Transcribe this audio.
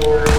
be